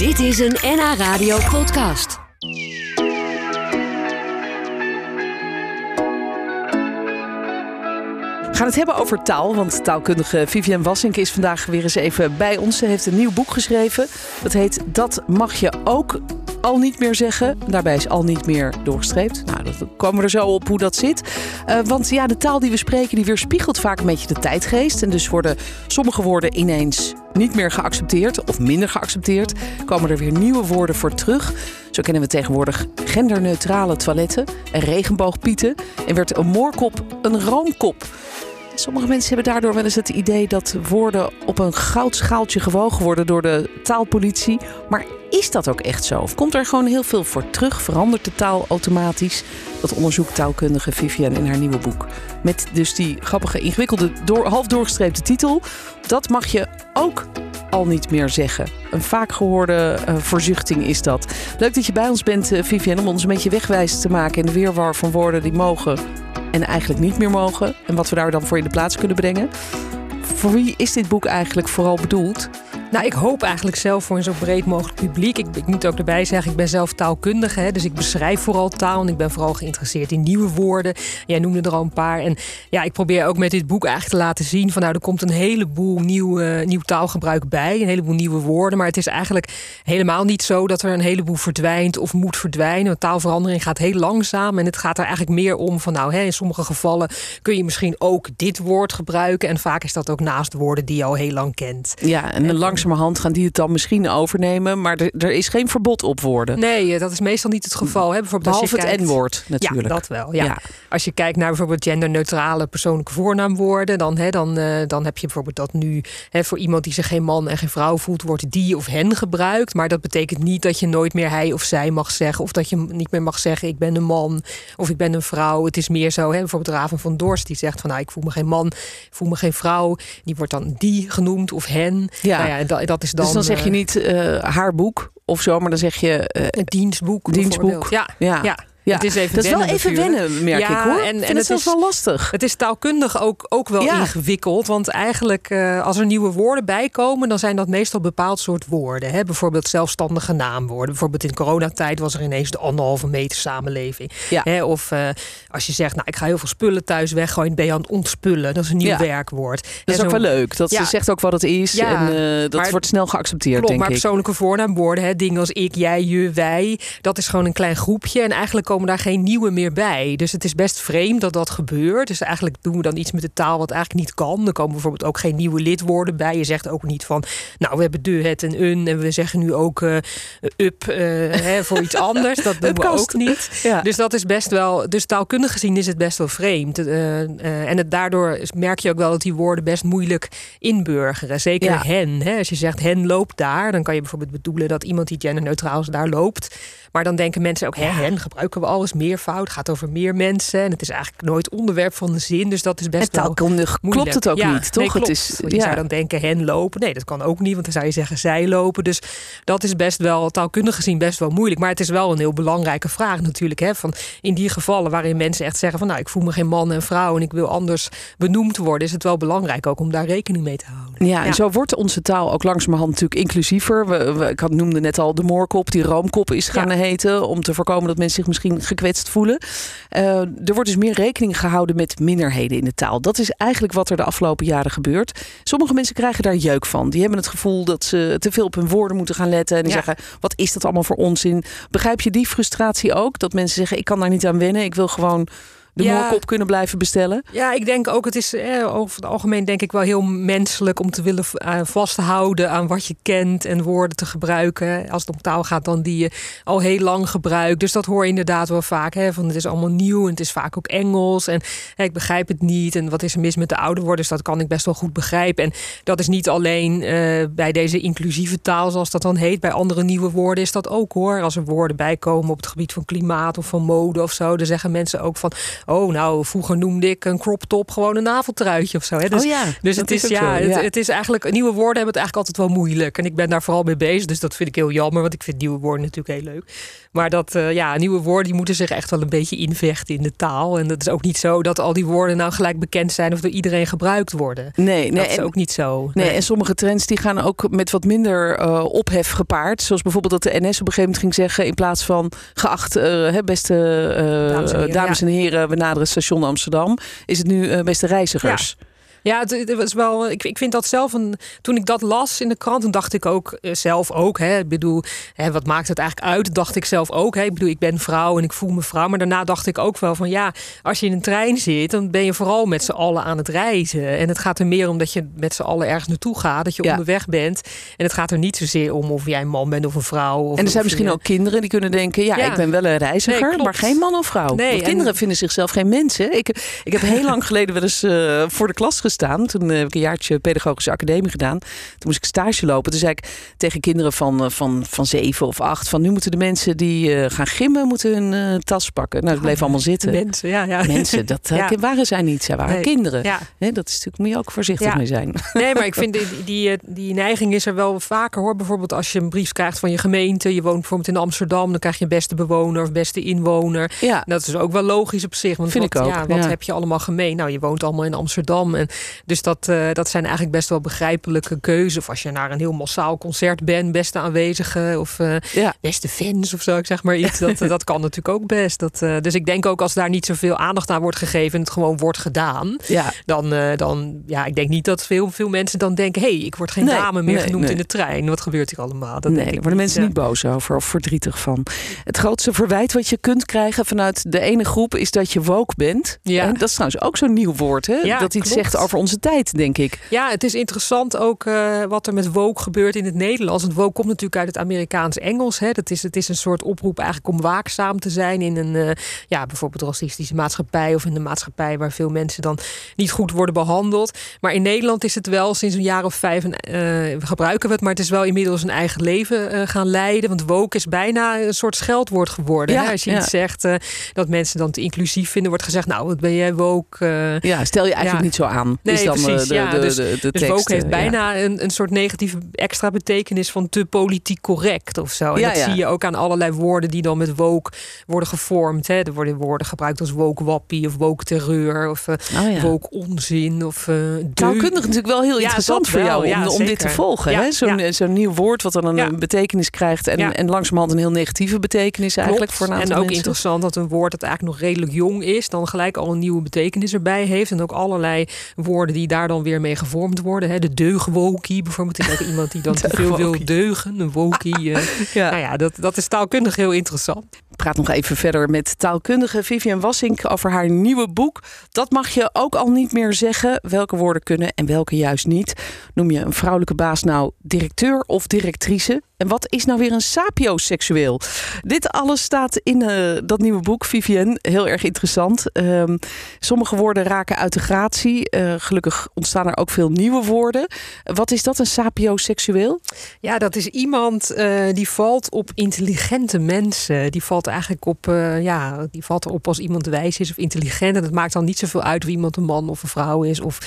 Dit is een NH Radio podcast. We gaan het hebben over taal, want taalkundige Vivian Wassink is vandaag weer eens even bij ons. Ze heeft een nieuw boek geschreven. Dat heet Dat mag je ook al niet meer zeggen. Daarbij is al niet meer doorgestreept. Nou, dat komen we er zo op hoe dat zit. Uh, want ja, de taal die we spreken, die weerspiegelt vaak een beetje de tijdgeest. En dus worden sommige woorden ineens niet meer geaccepteerd of minder geaccepteerd. Komen er weer nieuwe woorden voor terug. Zo kennen we tegenwoordig genderneutrale toiletten en regenboogpieten. En werd een moorkop een roomkop. Sommige mensen hebben daardoor wel eens het idee dat woorden op een goudschaaltje gewogen worden door de taalpolitie. Maar is dat ook echt zo? Of komt er gewoon heel veel voor terug? Verandert de taal automatisch? Dat onderzoekt taalkundige Vivian in haar nieuwe boek. Met dus die grappige, ingewikkelde, door, half doorgestreepte titel. Dat mag je ook al niet meer zeggen. Een vaak gehoorde uh, verzuchting is dat. Leuk dat je bij ons bent, uh, Vivian, om ons een beetje wegwijs te maken in de weerwar van woorden die mogen en eigenlijk niet meer mogen. En wat we daar dan voor in de plaats kunnen brengen. Voor wie is dit boek eigenlijk vooral bedoeld? Nou, ik hoop eigenlijk zelf voor een zo breed mogelijk publiek. Ik, ik moet ook erbij zeggen, ik ben zelf taalkundige. Hè, dus ik beschrijf vooral taal. En ik ben vooral geïnteresseerd in nieuwe woorden. Jij noemde er al een paar. En ja, ik probeer ook met dit boek eigenlijk te laten zien... van nou, er komt een heleboel nieuw, uh, nieuw taalgebruik bij. Een heleboel nieuwe woorden. Maar het is eigenlijk helemaal niet zo dat er een heleboel verdwijnt... of moet verdwijnen. Want taalverandering gaat heel langzaam. En het gaat er eigenlijk meer om van nou, hè, in sommige gevallen... kun je misschien ook dit woord gebruiken. En vaak is dat ook naast woorden die je al heel lang kent. Ja, en, en langs langzamerhand gaan die het dan misschien overnemen. Maar er, er is geen verbod op woorden. Nee, dat is meestal niet het geval. Hè? Bijvoorbeeld Behalve kijkt... het N-woord natuurlijk. Ja, dat wel. Ja. Als je kijkt naar bijvoorbeeld genderneutrale persoonlijke voornaamwoorden... dan, hè, dan, uh, dan heb je bijvoorbeeld dat nu hè, voor iemand die zich geen man en geen vrouw voelt... wordt die of hen gebruikt. Maar dat betekent niet dat je nooit meer hij of zij mag zeggen... of dat je niet meer mag zeggen ik ben een man of ik ben een vrouw. Het is meer zo, hè, bijvoorbeeld Raven van Dorst die zegt van... nou, ik voel me geen man, ik voel me geen vrouw. Die wordt dan die genoemd of hen. Ja. Nou ja, dat, dat is dan, dus dan zeg je eh, niet uh, haar boek of zo, maar dan zeg je... Uh, dienstboek. Dienstboek. Ja, ja. ja. Ja, het is, even dat is wel even wennen, merk ja, ik hoor. En, en het, is wel lastig. Het is taalkundig ook, ook wel ingewikkeld. Want eigenlijk, uh, als er nieuwe woorden bij komen, dan zijn dat meestal bepaald soort woorden. Hè? Bijvoorbeeld zelfstandige naamwoorden. Bijvoorbeeld in coronatijd was er ineens de anderhalve meter samenleving. Ja. Hè? Of uh, als je zegt, nou, ik ga heel veel spullen thuis weggooien, ben je aan het ontspullen. Dat is een nieuw werkwoord. Dat is ook wel leuk. Dat ze zegt ook wat het is. En uh, dat maar, wordt snel geaccepteerd, klopt, denk maar ik. persoonlijke voornaamwoorden, hè? dingen als ik, jij, je, wij. Dat is gewoon een klein groepje. En eigenlijk komen daar geen nieuwe meer bij. Dus het is best vreemd dat dat gebeurt. Dus eigenlijk doen we dan iets met de taal wat eigenlijk niet kan. Er komen bijvoorbeeld ook geen nieuwe lidwoorden bij. Je zegt ook niet van, nou, we hebben de, het en een. En we zeggen nu ook uh, up uh, hè, voor iets anders. Dat doen we ook niet. Ja. Dus dat is best wel, dus taalkundig gezien is het best wel vreemd. Uh, en het, daardoor merk je ook wel dat die woorden best moeilijk inburgeren. Zeker ja. hen. Hè. Als je zegt hen loopt daar, dan kan je bijvoorbeeld bedoelen dat iemand die genderneutraal is daar loopt. Maar dan denken mensen ook, hè, hen gebruiken we alles meervoud. Het gaat over meer mensen. En het is eigenlijk nooit onderwerp van de zin. Dus dat is best en taalkundig wel klopt het ook ja, niet, toch? Nee. Het is, je zou dan denken hen lopen. Nee, dat kan ook niet, want dan zou je zeggen zij lopen. Dus dat is best wel, taalkundig gezien, best wel moeilijk. Maar het is wel een heel belangrijke vraag natuurlijk. Hè? Van in die gevallen waarin mensen echt zeggen van... nou, ik voel me geen man en vrouw en ik wil anders benoemd worden... is het wel belangrijk ook om daar rekening mee te houden. Ja, en zo wordt onze taal ook langzamerhand natuurlijk inclusiever. We, we, ik had, noemde net al de moorkop, die roomkop is gaan heten... om te voorkomen dat mensen zich misschien gekwetst voelen. Uh, er wordt dus meer rekening gehouden met minderheden in de taal. Dat is eigenlijk wat er de afgelopen jaren gebeurt. Sommige mensen krijgen daar jeuk van. Die hebben het gevoel dat ze te veel op hun woorden moeten gaan letten. En die ja. zeggen, wat is dat allemaal voor onzin? Begrijp je die frustratie ook? Dat mensen zeggen, ik kan daar niet aan wennen. Ik wil gewoon de ja. moorkop kunnen blijven bestellen? Ja, ik denk ook, het is eh, over het algemeen denk ik wel heel menselijk om te willen uh, vasthouden aan wat je kent en woorden te gebruiken. Als het om taal gaat, dan die je al heel lang gebruikt. Dus dat hoor je inderdaad wel vaak. Hè, van het is allemaal nieuw en het is vaak ook Engels. En hè, ik begrijp het niet. En wat is er mis met de oude woorden? Dus dat kan ik best wel goed begrijpen. En dat is niet alleen uh, bij deze inclusieve taal, zoals dat dan heet. Bij andere nieuwe woorden is dat ook hoor. Als er woorden bijkomen op het gebied van klimaat of van mode of zo, dan zeggen mensen ook van oh, nou, vroeger noemde ik een crop top gewoon een naveltruitje of zo. Hè? Dus, oh ja, dus het is, ja, zo, ja. Het, het, is eigenlijk, nieuwe woorden hebben het eigenlijk altijd wel moeilijk. En ik ben daar vooral mee bezig, dus dat vind ik heel jammer, want ik vind nieuwe woorden natuurlijk heel leuk. Maar dat, uh, ja, nieuwe woorden die moeten zich echt wel een beetje invechten in de taal. En dat is ook niet zo dat al die woorden nou gelijk bekend zijn of door iedereen gebruikt worden. Nee, nee dat is en, ook niet zo. Nee, en sommige trends die gaan ook met wat minder uh, ophef gepaard. Zoals bijvoorbeeld dat de NS op een gegeven moment ging zeggen in plaats van geacht uh, beste dames en heren, dames en heren we naderen station Amsterdam, is het nu beste reizigers. Ja. Ja, het, het, was wel. Ik, ik vind dat zelf een. Toen ik dat las in de krant, toen dacht ik ook uh, zelf ook. Hè, ik bedoel, hè, wat maakt het eigenlijk uit? Dacht ik zelf ook. Hè. Ik bedoel, ik ben vrouw en ik voel me vrouw. Maar daarna dacht ik ook wel van ja, als je in een trein zit, dan ben je vooral met z'n allen aan het reizen. En het gaat er meer om dat je met z'n allen ergens naartoe gaat, dat je ja. onderweg bent. En het gaat er niet zozeer om of jij een man bent of een vrouw. Of, en er zijn misschien je, ook kinderen die kunnen denken: ja, ja. ik ben wel een reiziger, nee, maar geen man of vrouw. Nee, kinderen vinden zichzelf geen mensen. Ik, ik heb heel lang geleden wel eens uh, voor de klas gestaan. Toen uh, ik een jaartje pedagogische academie gedaan. Toen moest ik stage lopen. Toen zei ik tegen kinderen van, van, van zeven of acht... van nu moeten de mensen die uh, gaan gimmen, moeten hun uh, tas pakken. Nou, ze bleven allemaal zitten. Mensen, ja. ja. Mensen, dat ja. waren zij niet. Zij waren nee. kinderen. Ja. Nee, dat is natuurlijk, moet je ook voorzichtig ja. mee zijn. Nee, maar ik vind die, die, die neiging is er wel vaker hoor. Bijvoorbeeld als je een brief krijgt van je gemeente. Je woont bijvoorbeeld in Amsterdam. Dan krijg je een beste bewoner of beste inwoner. Ja. Dat is ook wel logisch op zich. Want vind wat, ik ook. Ja, wat heb je allemaal gemeen? Nou, je woont allemaal in Amsterdam. En dus dat, uh, dat zijn eigenlijk best wel begrijpelijke keuzes. Of als je naar een heel massaal concert bent, beste aanwezigen of uh, ja. beste fans of zo, ik zeg maar iets. Dat, dat kan natuurlijk ook best. Dat, uh, dus ik denk ook als daar niet zoveel aandacht aan wordt gegeven en het gewoon wordt gedaan, ja. dan, dan ja, ik denk niet dat veel, veel mensen dan denken: hé, hey, ik word geen nee, dame meer nee, genoemd nee. in de trein. Wat gebeurt hier allemaal? Dat nee, daar worden mensen niet boos over of verdrietig van. Het grootste verwijt wat je kunt krijgen vanuit de ene groep is dat je woke bent. Ja. En dat is trouwens ook zo'n nieuw woord, hè? Ja, dat iets klopt. zegt over onze tijd, denk ik. Ja, het is interessant ook uh, wat er met woke gebeurt in het Nederlands. Want woke komt natuurlijk uit het Amerikaans-Engels. Dat is, het is een soort oproep eigenlijk om waakzaam te zijn in een, uh, ja, bijvoorbeeld racistische maatschappij of in een maatschappij waar veel mensen dan niet goed worden behandeld. Maar in Nederland is het wel sinds een jaar of vijf uh, gebruiken we het, maar het is wel inmiddels een eigen leven gaan leiden. Want woke is bijna een soort scheldwoord geworden. Ja, hè. Als je ja. iets zegt dat mensen dan te inclusief vinden, wordt gezegd: Nou, wat ben jij woke? ja, stel je eigenlijk ja. niet zo aan. Nee, is dan precies. de, ja, de, dus, de, dus woke heeft ja. bijna een, een soort negatieve extra betekenis van te politiek correct of zo. En Ja, dat ja. zie je ook aan allerlei woorden die dan met woke worden gevormd. Hè. Er worden woorden gebruikt als woke wappie of woke terreur of uh, Oh, woke onzin of uh, Taalkundig natuurlijk wel heel interessant voor jou om, om dit te volgen. Hè? Zo'n zo'n nieuw woord wat dan een betekenis krijgt en, en langzamerhand een heel negatieve betekenis eigenlijk Klopt. voor een En ook mensen. interessant dat een woord dat eigenlijk nog redelijk jong is, dan gelijk al een nieuwe betekenis erbij heeft. En ook allerlei woorden die daar dan weer mee gevormd worden. Hè. De deugwokie bijvoorbeeld. Is ook iemand die dan te veel wil deugen. Een wokie. eh. Ja. Nou ja, dat, dat is taalkundig heel interessant. Praat nog even verder met taalkundige Vivian Wassink over haar nieuwe boek. Dat mag je ook al niet meer zeggen. Welke woorden kunnen en welke juist niet. Noem je een vrouwelijke baas nou directeur of directrice? En wat is nou weer een sapioseksueel? Dit alles staat in uh, dat nieuwe boek, Vivian. Heel erg interessant. Um, sommige woorden raken uit de gratie. Uh, gelukkig ontstaan er ook veel nieuwe woorden. Wat is dat, een sapioseksueel? Ja, dat is iemand uh, die valt op intelligente mensen. Die valt eigenlijk op, uh, ja, die valt erop als iemand wijs is of intelligent. En het maakt dan niet zoveel uit of iemand een man of een vrouw is. Of,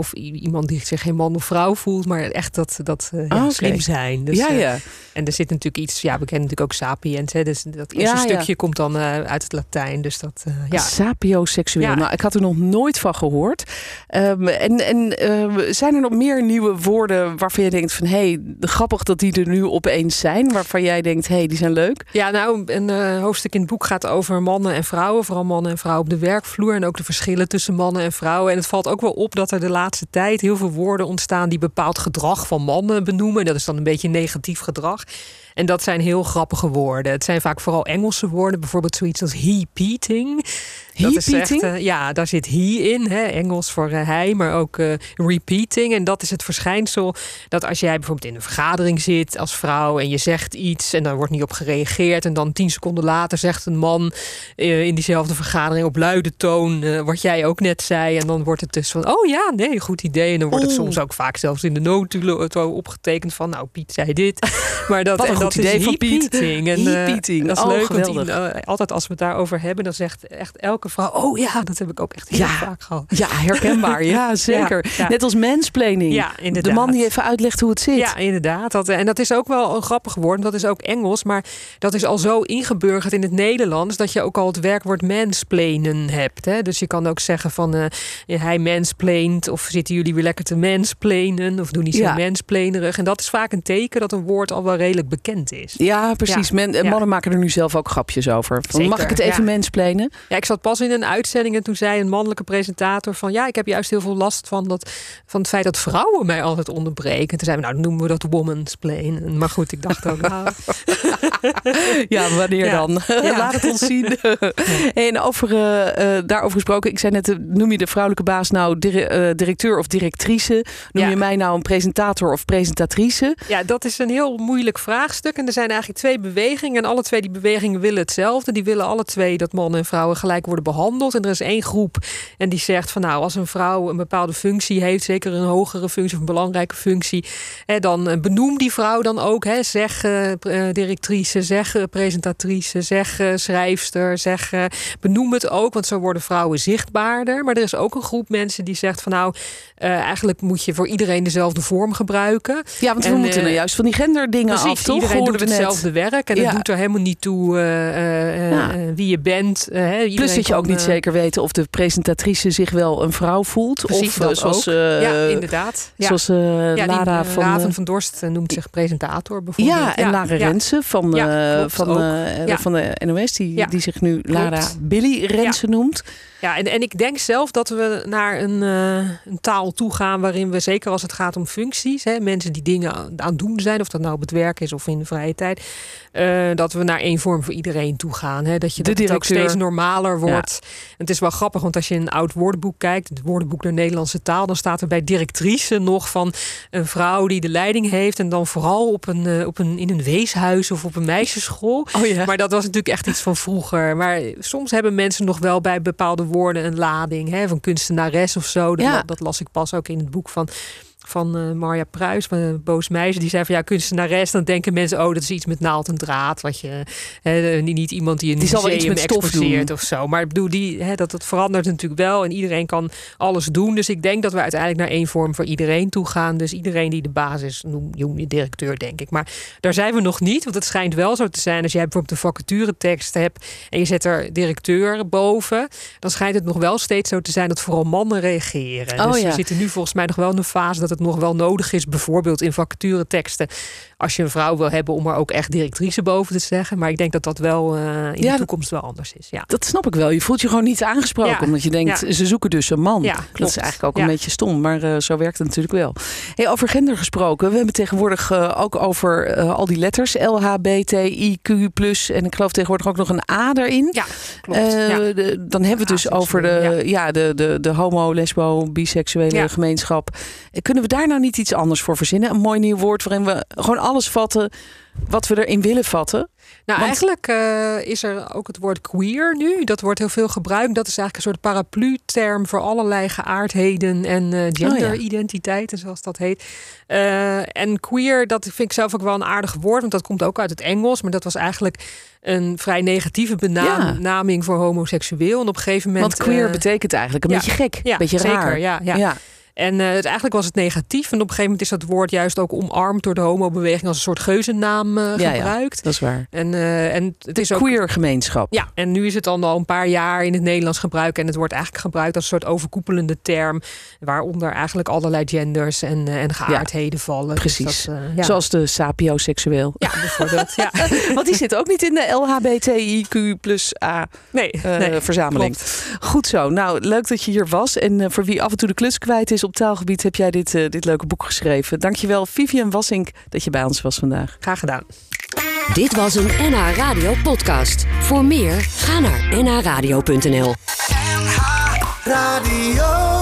of iemand die zich geen man of vrouw voelt. Maar echt dat, dat uh, ja, slim zijn. Dus, ja, eh, ja. En er zit natuurlijk iets, ja, we kennen natuurlijk ook sapiens. Hè, dus dat eerste Ja, stukje komt dan uh, uit het Latijn. Dus dat, ja. Sapioseksueel. Nou, ik had er nog nooit van gehoord. Um, en en uh, zijn er nog meer nieuwe woorden waarvan je denkt van... hé, hey, grappig dat die er nu opeens zijn. Waarvan jij denkt, hé, hey, die zijn leuk. Ja, nou, een uh, hoofdstuk in het boek gaat over mannen en vrouwen. Vooral mannen en vrouwen op de werkvloer. En ook de verschillen tussen mannen en vrouwen. En het valt ook wel op dat er de laatste tijd heel veel woorden ontstaan... die bepaald gedrag van mannen benoemen. Dat is dan een beetje negatief gedrag. En dat zijn heel grappige woorden. Het zijn vaak vooral Engelse woorden. Bijvoorbeeld zoiets als he-peating. Uh, ja, daar zit he in. Hè? Engels voor uh, hij, maar ook uh, repeating. En dat is het verschijnsel dat als jij bijvoorbeeld in een vergadering zit als vrouw... en je zegt iets en daar wordt niet op gereageerd... en dan tien seconden later zegt een man in diezelfde vergadering op luide toon... wat jij ook net zei. En dan wordt het dus van, oh ja, nee, goed idee. En dan wordt het soms ook vaak zelfs in de notulen opgetekend van... nou, Piet zei dit. Maar dat, goed idee van Piet. En, Heat-eating. dat is Oh, leuk, geweldig. want die, eh, altijd als we het daarover hebben, dan zegt echt elke vrouw... oh ja, dat heb ik ook echt heel Ja. vaak gehad. Ja, herkenbaar. Ja, zeker. Ja. Net als mansplaining. Ja, De inderdaad. man die even uitlegt hoe het zit. Ja, inderdaad. Dat, en dat is ook wel een grappig woord. Dat is ook Engels. Maar dat is al zo ingeburgerd in het Nederlands... dat je ook al het werkwoord mansplainen hebt. Hè? Dus je kan ook zeggen van... eh, ja, hij mansplaint. Of zitten jullie weer lekker te mansplainen. Of doen niet zo Ja. mansplainerig. En dat is vaak een teken dat een woord al wel redelijk bekend is. Ja, precies. Ja. Men, eh, Ja. mannen maken er nu zelf ook grapjes over. Van, mag ik het even ja. mansplainen? Ja, ik zat pas in een uitzending en toen zei een mannelijke presentator van ja, ik heb juist heel veel last van, dat, van het feit dat vrouwen mij altijd onderbreken. En toen zeiden we, nou, noemen we dat womansplain. Maar goed, ik dacht ook, nou, Ja, wanneer Ja. dan? Ja. Laat het ons zien. en over, eh, eh, daarover gesproken, ik zei net, eh, noem je de vrouwelijke baas nou dire- directeur of directrice? Noem je mij nou een presentator of presentatrice? ja, dat is een heel moeilijk vraagstuk. En er zijn eigenlijk twee bewegingen. En alle twee die bewegingen willen hetzelfde. Die willen alle twee dat mannen en vrouwen gelijk worden behandeld. En er is één groep en die zegt van nou, als een vrouw een bepaalde functie heeft, zeker een hogere functie of een belangrijke functie, hè, dan benoem die vrouw dan ook. Hè, zeg p- eh, directrice, zeg eh, presentatrice, zeg eh, schrijfster, zeg eh, benoem het ook, want zo worden vrouwen zichtbaarder. Maar er is ook een groep mensen die zegt van nou, eh, eigenlijk moet je voor iedereen dezelfde vorm gebruiken. Ja, want we En, moeten eh, nou juist van die genderdingen af, Precies, toch? iedereen doet we net. hetzelfde werk en Ja. het doet er helemaal niet toe eh, eh, eh, Ja. eh, wie je bent. eh, hè. Plus dat je ook niet eh, zeker weet of de presentatrice zich wel een vrouw voelt. Precies, of eh, zoals, eh, ja, inderdaad. Ja. zoals eh, die, Lara eh, van... Raven eh, van Dorst eh, noemt zich presentator bijvoorbeeld. Ja, en Lara. Rensen van, Ja, eh, van, eh, van de NOS, die, die zich nu Lara. Billy Rensen noemt. Ja, en, en ik denk zelf dat we naar een, eh, een taal toe gaan waarin we, zeker als het gaat om functies, hè, mensen die dingen aan het doen zijn, of dat nou op het werk is of in de vrije tijd, eh, dat we naar één vorm voor iedereen toe gaan. Hè, dat je dat het ook steeds normaler wordt. En het is wel grappig, want als je in een oud woordenboek kijkt, het woordenboek der Nederlandse taal, dan staat er bij directrice nog van een vrouw die de leiding heeft en dan vooral op een, eh, op een, in een weeshuis of op een meisjesschool. Oh ja. Maar dat was natuurlijk echt iets van vroeger. Maar soms hebben mensen nog wel bij bepaalde woorden een lading. Hè, van kunstenares of zo. Dat, Ja. dat las ik pas ook in het boek van, van eh, Marja Pruis, van een boos meisje. Die zei van ja, kunstenares. Dan denken mensen, oh, dat is iets met naald en draad. Wat je, hè, niet, niet iemand die een Die zal iets met stof exposeert of zo. Maar ik bedoel, die, hè, dat, dat verandert natuurlijk wel. En iedereen kan alles doen. Dus ik denk dat we uiteindelijk naar één vorm voor iedereen toe gaan. Dus iedereen die de basis noem, noem je directeur, denk ik. Maar daar zijn we nog niet. Want het schijnt wel zo te zijn. Als jij bijvoorbeeld een vacaturetekst hebt en je zet er directeur boven, dan schijnt het nog wel steeds zo te zijn dat vooral mannen reageren. Oh dus ja. we zitten nu volgens mij nog wel in een fase dat het nog wel nodig is, bijvoorbeeld in vacatureteksten, als je een vrouw wil hebben om er ook echt directrice boven te zeggen. Maar ik denk dat dat wel eh, in Ja, de toekomst wel anders is. Ja. Dat snap ik wel. Je voelt je gewoon niet aangesproken. Ja. Omdat je denkt, Ja. ze zoeken dus een man. Ja, dat is eigenlijk ook een beetje stom. Maar eh, zo werkt het natuurlijk wel. Hey, over gender gesproken. We hebben tegenwoordig eh, ook over al die letters. L, H, B, T, I, Q, plus. En ik geloof tegenwoordig ook nog een A erin. Ja, klopt. De- dan hebben we het dus over de, ja. de, de, de homo, lesbo, biseksuele gemeenschap. Kunnen we daar nou niet iets anders voor verzinnen? Een mooi nieuw woord waarin we gewoon alles vatten wat we erin willen vatten. Nou, Want- eigenlijk eh, is er ook het woord queer nu. Dat wordt heel veel gebruikt. Dat is eigenlijk een soort paraplu-term voor allerlei geaardheden en eh, genderidentiteiten, zoals dat heet. Eh, en queer, dat vind ik zelf ook wel een aardig woord, want dat komt ook uit het Engels. Maar dat was eigenlijk een vrij negatieve benaming voor homoseksueel. En op een gegeven moment. Want queer betekent eigenlijk een ja. beetje gek. ja, een beetje zeker, raar. Ja, ja. En het, eigenlijk was het negatief. En op een gegeven moment is dat woord juist ook omarmd door de homobeweging als een soort geuzennaam Ja, ja. gebruikt. dat is waar. En, eh, en het is ook Queer gemeenschap. ja, en nu is het dan al een paar jaar in het Nederlands gebruik. En het wordt eigenlijk gebruikt als een soort overkoepelende term. Waaronder eigenlijk allerlei genders en, en geaardheden vallen. Dus Precies. dat. Zoals de sapioseksueel. ja, bijvoorbeeld. Ja. Want die zit ook niet in de LHBTIQ plus A Nee, eh, nee, verzameling. klopt. Goed zo. Nou, leuk dat je hier was. En eh, voor wie af en toe de klus kwijt is op taalgebied, heb jij dit, eh, dit leuke boek geschreven. Dankjewel, Vivian Wassink, dat je bij ons was vandaag. Graag gedaan. Dit was een NH Radio podcast. Voor meer, ga naar nhradio.nl. Radio.